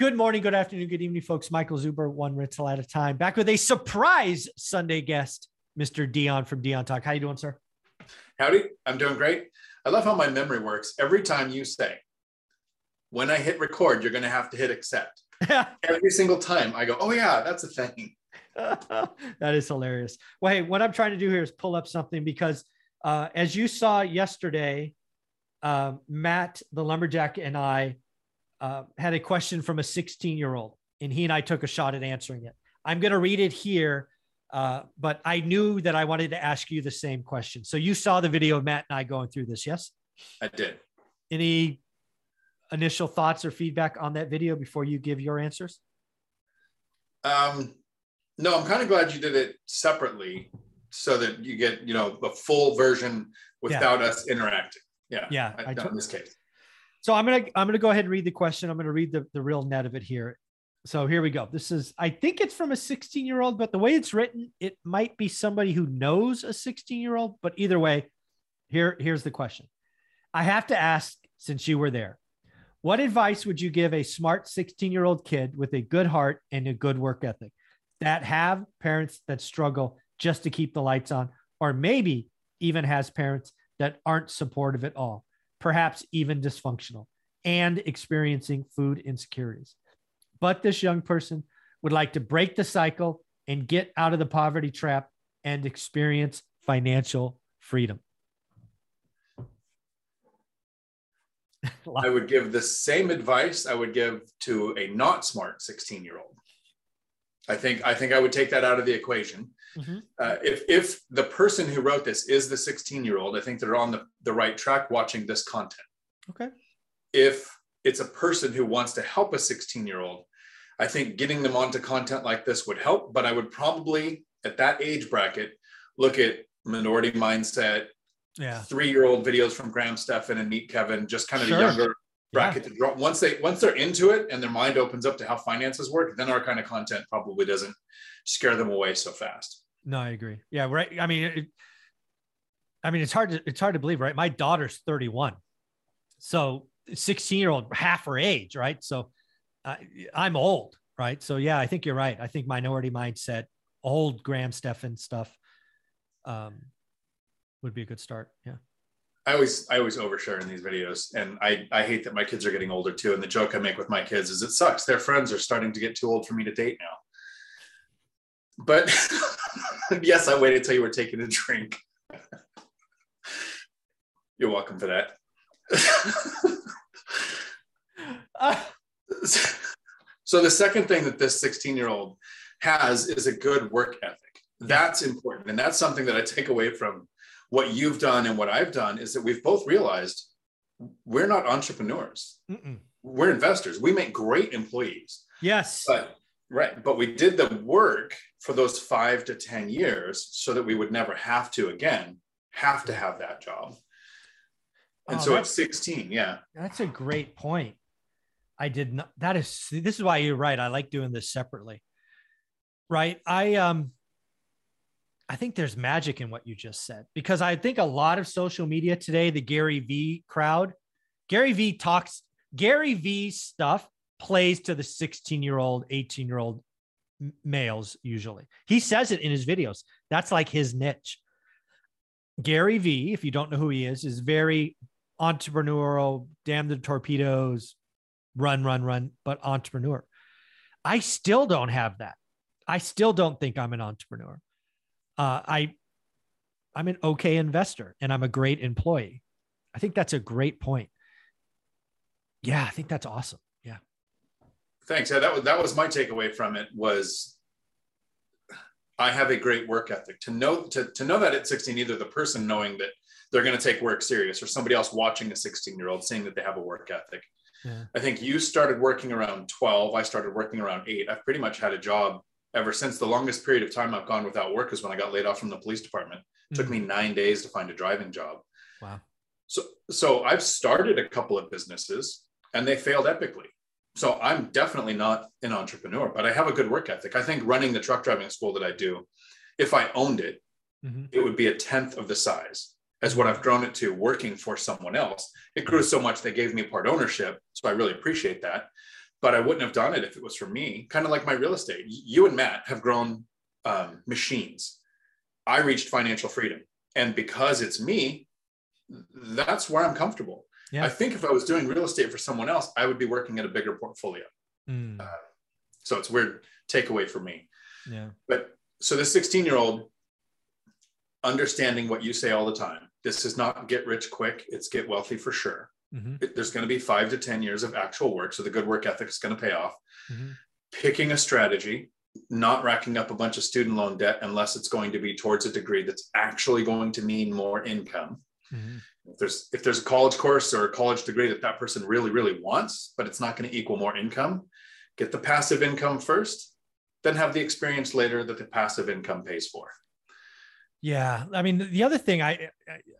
Good morning, good afternoon, good evening, folks. Michael Zuber, one rental at a time, back with a surprise Sunday guest, Mr. Dion from Dion Talk. How you doing, sir? Howdy, I'm doing great. I love how my memory works. Every time you say, when I hit record, you're going to have to hit accept. Every single time I go, oh, yeah, that's a thing. that is hilarious. Well, hey, what I'm trying to do here is pull up something because uh, as you saw yesterday, uh, Matt, the lumberjack, and I uh, had a question from a 16 year old, and he and I took a shot at answering it. I'm going to read it here, uh, but I knew that I wanted to ask you the same question. So you saw the video of Matt and I going through this, yes? I did. Any initial thoughts or feedback on that video before you give your answers? Um, no, I'm kind of glad you did it separately so that you get, you know, a full version without yeah. us interacting. Yeah. Yeah. I, I in this case. So I'm gonna I'm gonna go ahead and read the question. I'm gonna read the, the real net of it here. So here we go. This is I think it's from a 16 year old, but the way it's written, it might be somebody who knows a 16 year old. But either way, here here's the question. I have to ask since you were there, what advice would you give a smart 16 year old kid with a good heart and a good work ethic that have parents that struggle just to keep the lights on, or maybe even has parents that aren't supportive at all? Perhaps even dysfunctional, and experiencing food insecurities. But this young person would like to break the cycle and get out of the poverty trap and experience financial freedom. I would give the same advice I would give to a not smart 16 year old. I think I think I would take that out of the equation. Mm-hmm. Uh, if if the person who wrote this is the 16 year old, I think they're on the, the right track watching this content. Okay. If it's a person who wants to help a 16 year old, I think getting them onto content like this would help. But I would probably at that age bracket look at minority mindset, yeah, three year old videos from Graham Stephan and Meet Kevin, just kind of sure. the younger bracket yeah. to draw. Once they once they're into it and their mind opens up to how finances work, then our kind of content probably doesn't scare them away so fast. No, I agree. Yeah, right. I mean, it, I mean, it's hard to it's hard to believe, right? My daughter's 31, so 16 year old, half her age, right? So uh, I'm old, right? So yeah, I think you're right. I think minority mindset, old Graham Stephan stuff, um, would be a good start. Yeah. I always I always overshare in these videos, and I I hate that my kids are getting older too. And the joke I make with my kids is it sucks. Their friends are starting to get too old for me to date now. But yes, I waited until you were taking a drink. You're welcome for that. so the second thing that this 16 year old has is a good work ethic. That's important, and that's something that I take away from what you've done and what I've done is that we've both realized we're not entrepreneurs. Mm-mm. We're investors. We make great employees. Yes. But right, but we did the work for those 5 to 10 years so that we would never have to again have to have that job. And oh, so at 16, yeah. That's a great point. I did not that is this is why you're right. I like doing this separately. Right? I um I think there's magic in what you just said because I think a lot of social media today, the Gary V crowd, Gary V talks, Gary V stuff plays to the 16 year old, 18 year old males usually. He says it in his videos. That's like his niche. Gary V, if you don't know who he is, is very entrepreneurial, damn the torpedoes, run, run, run, but entrepreneur. I still don't have that. I still don't think I'm an entrepreneur uh, I I'm an okay investor and I'm a great employee. I think that's a great point. Yeah, I think that's awesome. Yeah. Thanks. Yeah, that was that was my takeaway from it was I have a great work ethic. To know to, to know that at 16, either the person knowing that they're going to take work serious or somebody else watching a 16 year old saying that they have a work ethic. Yeah. I think you started working around 12. I started working around eight. I've pretty much had a job ever since. The longest period of time I've gone without work is when I got laid off from the police department. It mm-hmm. took me mm-hmm. nine days to find a driving job. Wow. So, so I've started a couple of businesses and they failed epically. So I'm definitely not an entrepreneur, but I have a good work ethic. I think running the truck driving school that I do, if I owned it, mm-hmm. it would be a tenth of the size as what I've grown it to working for someone else. It grew so much they gave me part ownership. So I really appreciate that. But I wouldn't have done it if it was for me. Kind of like my real estate. You and Matt have grown um, machines. I reached financial freedom. And because it's me, that's where I'm comfortable. Yeah. I think if I was doing real estate for someone else, I would be working at a bigger portfolio. Mm. Uh, so it's weird takeaway for me. Yeah. But so the 16 year old understanding what you say all the time. This is not get rich quick. It's get wealthy for sure. Mm-hmm. There's going to be five to 10 years of actual work. So the good work ethic is going to pay off. Mm-hmm. Picking a strategy, not racking up a bunch of student loan debt unless it's going to be towards a degree that's actually going to mean more income. Mm-hmm. If there's if there's a college course or a college degree that that person really really wants, but it's not going to equal more income, get the passive income first, then have the experience later that the passive income pays for. Yeah, I mean the other thing I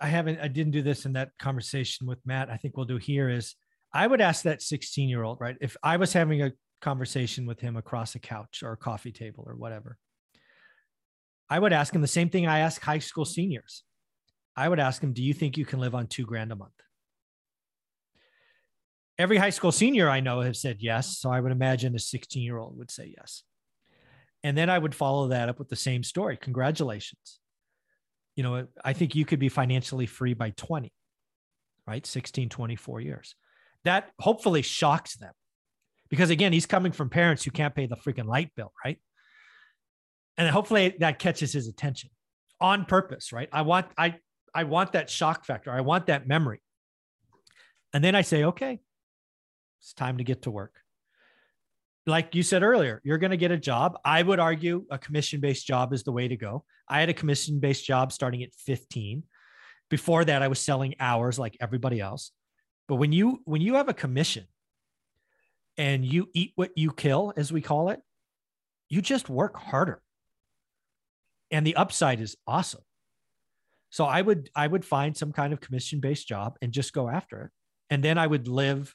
I haven't I didn't do this in that conversation with Matt. I think we'll do here is I would ask that 16 year old right if I was having a conversation with him across a couch or a coffee table or whatever. I would ask him the same thing I ask high school seniors. I would ask him, Do you think you can live on two grand a month? Every high school senior I know have said yes. So I would imagine a 16 year old would say yes. And then I would follow that up with the same story. Congratulations. You know, I think you could be financially free by 20, right? 16, 24 years. That hopefully shocks them because again, he's coming from parents who can't pay the freaking light bill, right? And hopefully that catches his attention on purpose, right? I want, I, I want that shock factor. I want that memory. And then I say, okay, it's time to get to work. Like you said earlier, you're going to get a job. I would argue a commission based job is the way to go. I had a commission based job starting at 15. Before that, I was selling hours like everybody else. But when you when you have a commission and you eat what you kill, as we call it, you just work harder. And the upside is awesome. So I would I would find some kind of commission based job and just go after it. And then I would live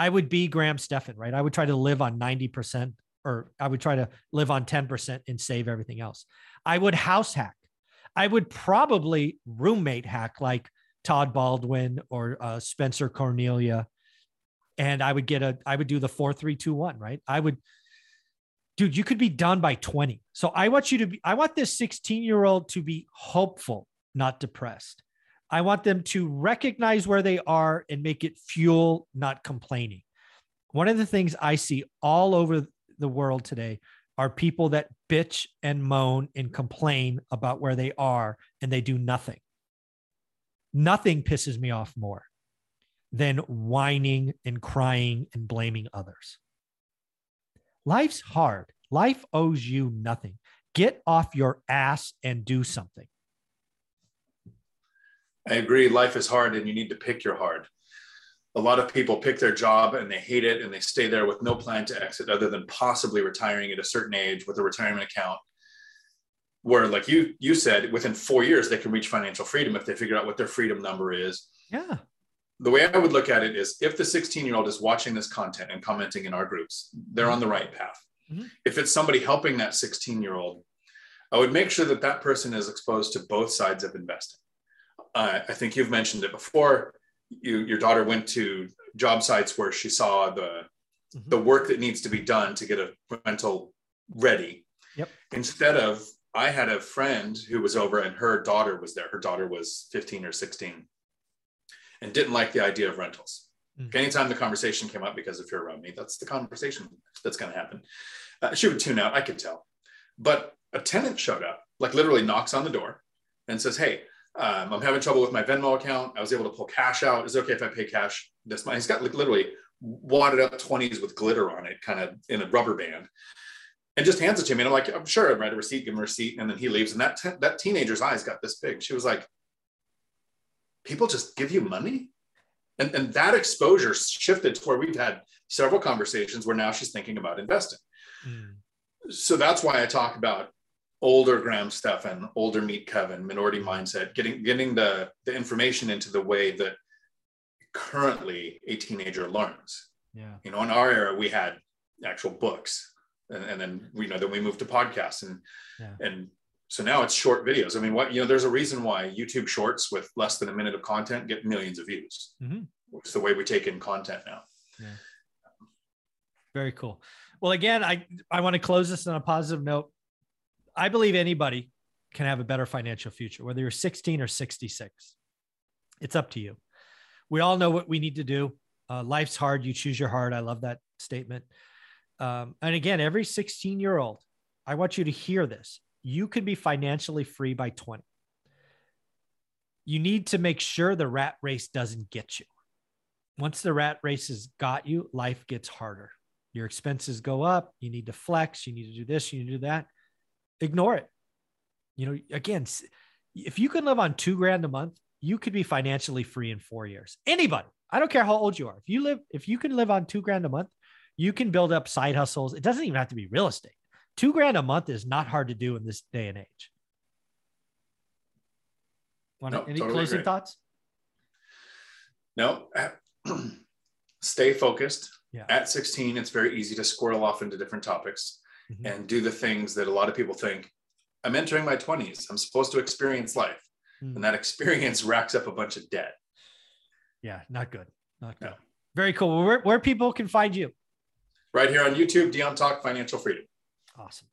I would be Graham Stephan, right? I would try to live on 90% or I would try to live on 10% and save everything else. I would house hack. I would probably roommate hack like Todd Baldwin or uh, Spencer Cornelia. And I would get a, I would do the four, three, two, one, right? I would, dude, you could be done by 20. So I want you to be, I want this 16 year old to be hopeful not depressed. I want them to recognize where they are and make it fuel, not complaining. One of the things I see all over the world today are people that bitch and moan and complain about where they are and they do nothing. Nothing pisses me off more than whining and crying and blaming others. Life's hard. Life owes you nothing. Get off your ass and do something. I agree. Life is hard and you need to pick your hard. A lot of people pick their job and they hate it and they stay there with no plan to exit other than possibly retiring at a certain age with a retirement account. Where, like you you said, within four years they can reach financial freedom if they figure out what their freedom number is. Yeah. The way I would look at it is if the 16 year old is watching this content and commenting in our groups, they're on the right path. Mm-hmm. If it's somebody helping that 16 year old, I would make sure that that person is exposed to both sides of investing uh, I think you've mentioned it before. You, your daughter went to job sites where she saw the mm-hmm. the work that needs to be done to get a rental ready. Yep. Instead of, I had a friend who was over and her daughter was there. Her daughter was 15 or 16 and didn't like the idea of rentals. Mm-hmm. Anytime the conversation came up, because if you're around me, that's the conversation that's going to happen. Uh, she would tune out. I could tell. But a tenant showed up, like literally knocks on the door and says, Hey, um, I'm having trouble with my Venmo account. I was able to pull cash out. Is it okay if I pay cash this month? He's got like literally wadded up 20s with glitter on it, kind of in a rubber band, and just hands it to me. And I'm like, I'm sure I'd write a receipt, give him a receipt. And then he leaves. And that, te- that teenager's eyes got this big. She was like, people just give you money? And, and that exposure shifted to where we've had several conversations where now she's thinking about investing. Mm. So that's why I talk about older Graham Stephan, older Meet Kevin, minority mindset, getting getting the the information into the way that currently a teenager learns. Yeah. You know, in our era, we had actual books, and, and then you know then we moved to podcasts, and yeah. and so now it's short videos. I mean, what you know, there's a reason why YouTube Shorts with less than a minute of content get millions of views. Mm-hmm. It's the way we take in content now. Yeah. Very cool. Well, again, I, I want to close this on a positive note. I believe anybody can have a better financial future, whether you're 16 or 66. It's up to you. We all know what we need to do. Uh, life's hard. You choose your heart. I love that statement. Um, and again, every 16 year old, I want you to hear this. You could be financially free by 20. You need to make sure the rat race doesn't get you. Once the rat race has got you, life gets harder. Your expenses go up. You need to flex. You need to do this. You need to do that. Ignore it. You know, again, if you can live on two grand a month, you could be financially free in four years. Anybody, I don't care how old you are. If you live, if you can live on two grand a month, you can build up side hustles. It doesn't even have to be real estate. Two grand a month is not hard to do in this day and age. Want any totally closing agree. thoughts? No. Stay focused. Yeah. At 16, it's very easy to squirrel off into different topics mm-hmm. and do the things that a lot of people think I'm entering my 20s. I'm supposed to experience life. Mm. And that experience racks up a bunch of debt. Yeah, not good. Not good. Very cool. Where, where people can find you? Right here on YouTube, Dion Talk Financial Freedom. Awesome.